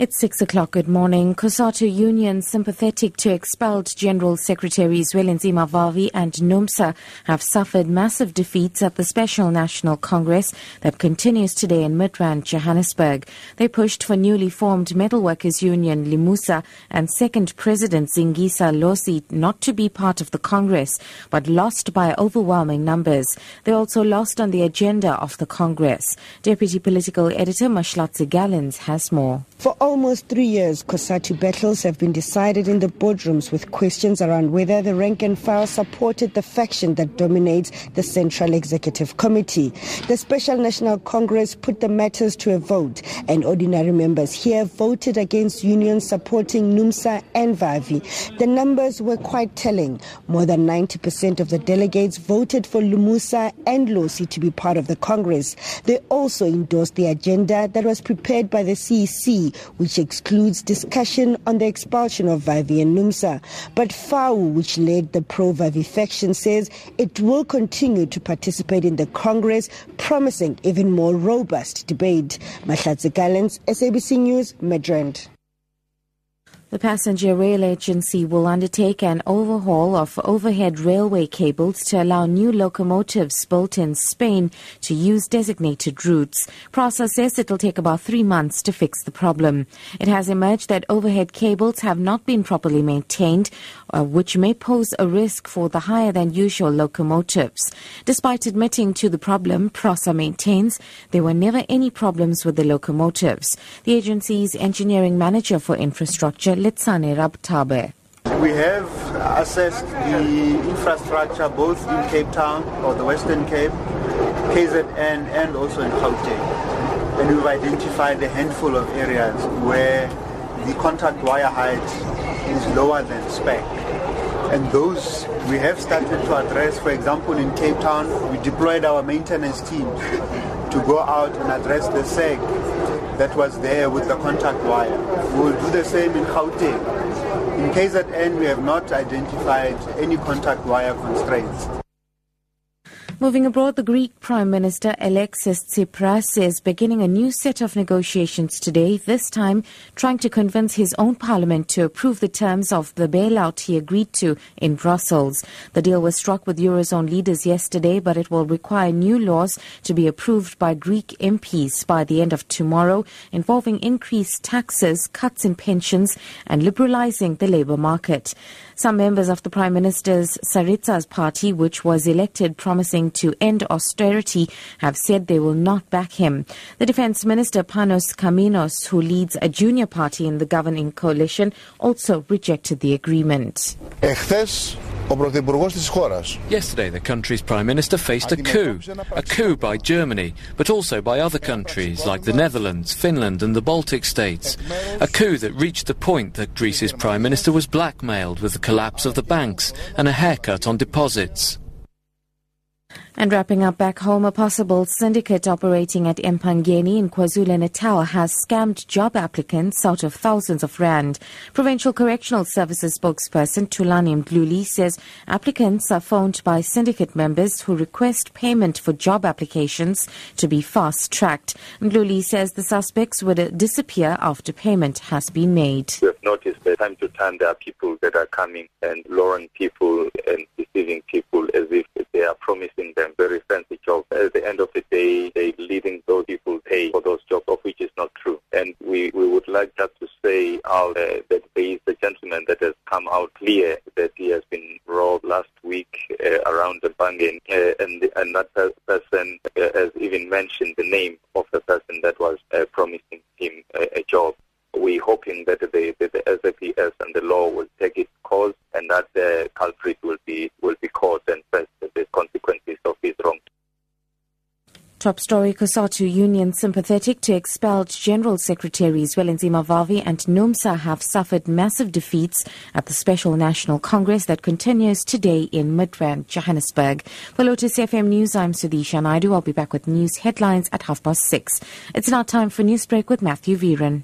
It's six o'clock. Good morning. COSATU Union, sympathetic to expelled General Secretaries Zwelinzima Vavi and NUMSA, have suffered massive defeats at the Special National Congress that continues today in Midrand, Johannesburg. They pushed for newly formed Metalworkers Union Limusa and second President Zingiswa Losi not to be part of the Congress, but lost by overwhelming numbers. They also lost on the agenda of the Congress. Deputy Political Editor Mahlatse Gallens has more. For almost three years, COSATU battles have been decided in the boardrooms with questions around whether the rank and file supported the faction that dominates the Central Executive Committee. The Special National Congress put the matters to a vote, and ordinary members here voted against unions supporting NUMSA and VAVI. The numbers were quite telling. More than 90% of the delegates voted for Limusa and Losi to be part of the Congress. They also endorsed the agenda that was prepared by the CEC which excludes discussion on the expulsion of Vavi and Numsa. But FAWU, which led the pro-Vavi faction, says it will continue to participate in the Congress, promising even more robust debate. Mahlatse Gallens, SABC News, Midrand. The Passenger Rail Agency will undertake an overhaul of overhead railway cables to allow new locomotives built in Spain to use designated routes. PRASA says it will take about three months to fix the problem. It has emerged that overhead cables have not been properly maintained, uh, which may pose a risk for the higher than usual locomotives. Despite admitting to the problem, PRASA maintains there were never any problems with the locomotives. The agency's engineering manager for infrastructure, Letsane Rabtabe. We have assessed the infrastructure both in Cape Town or the Western Cape, KZN and also in Gauteng. And we've identified a handful of areas where the contact wire height is lower than spec. And those we have started to address. For example, in Cape Town, we deployed our maintenance team to go out and address the sag that was there with the contact wire. We will do the same in Gauteng. In KZN, we have not identified any contact wire constraints. Moving abroad, the Greek Prime Minister Alexis Tsipras is beginning a new set of negotiations today, this time trying to convince his own parliament to approve the terms of the bailout he agreed to in Brussels. The deal was struck with Eurozone leaders yesterday, but it will require new laws to be approved by Greek MPs by the end of tomorrow, involving increased taxes, cuts in pensions, and liberalizing the labor market. Some members of the Prime Minister's Syriza's party, which was elected promising to end austerity, have said they will not back him. The Defense Minister Panos Kammenos, who leads a junior party in the governing coalition, also rejected the agreement. Yesterday, the country's prime minister faced a coup, a coup by Germany, but also by other countries like the Netherlands, Finland, and the Baltic states. A coup that reached the point that Greece's prime minister was blackmailed with the collapse of the banks and a haircut on deposits. And wrapping up back home, a possible syndicate operating at Empangeni in KwaZulu-Natal has scammed job applicants out of thousands of rand. Provincial Correctional Services spokesperson Tulani Mdluli says applicants are phoned by syndicate members who request payment for job applications to be fast-tracked. Mdluli says the suspects would disappear after payment has been made. We have noticed that time to time there are people that are coming and luring people and deceiving people as if they are promising them very fancy jobs. At the end of the day, they leading those people pay for those jobs, of which is not true. And we, we would like just to say out uh, that there is a gentleman that has come out clear that he has been robbed last week uh, around the Bangen, uh, and, and that person uh, has even mentioned the name of the person that was uh, promising him a, a job. We're hoping that the, the, the and the law will take its course and that the culprit will be will be caught and faced the consequences of his wrong. Top story COSATU Union sympathetic to expelled General Secretaries Zwelinzima Vavi and NUMSA have suffered massive defeats at the Special National Congress that continues today in Midrand, Johannesburg. For Lotus FM News, I'm Sudisha Naidu. I'll be back with news headlines at half past six. It's now time for Newsbreak with Matthew Viren.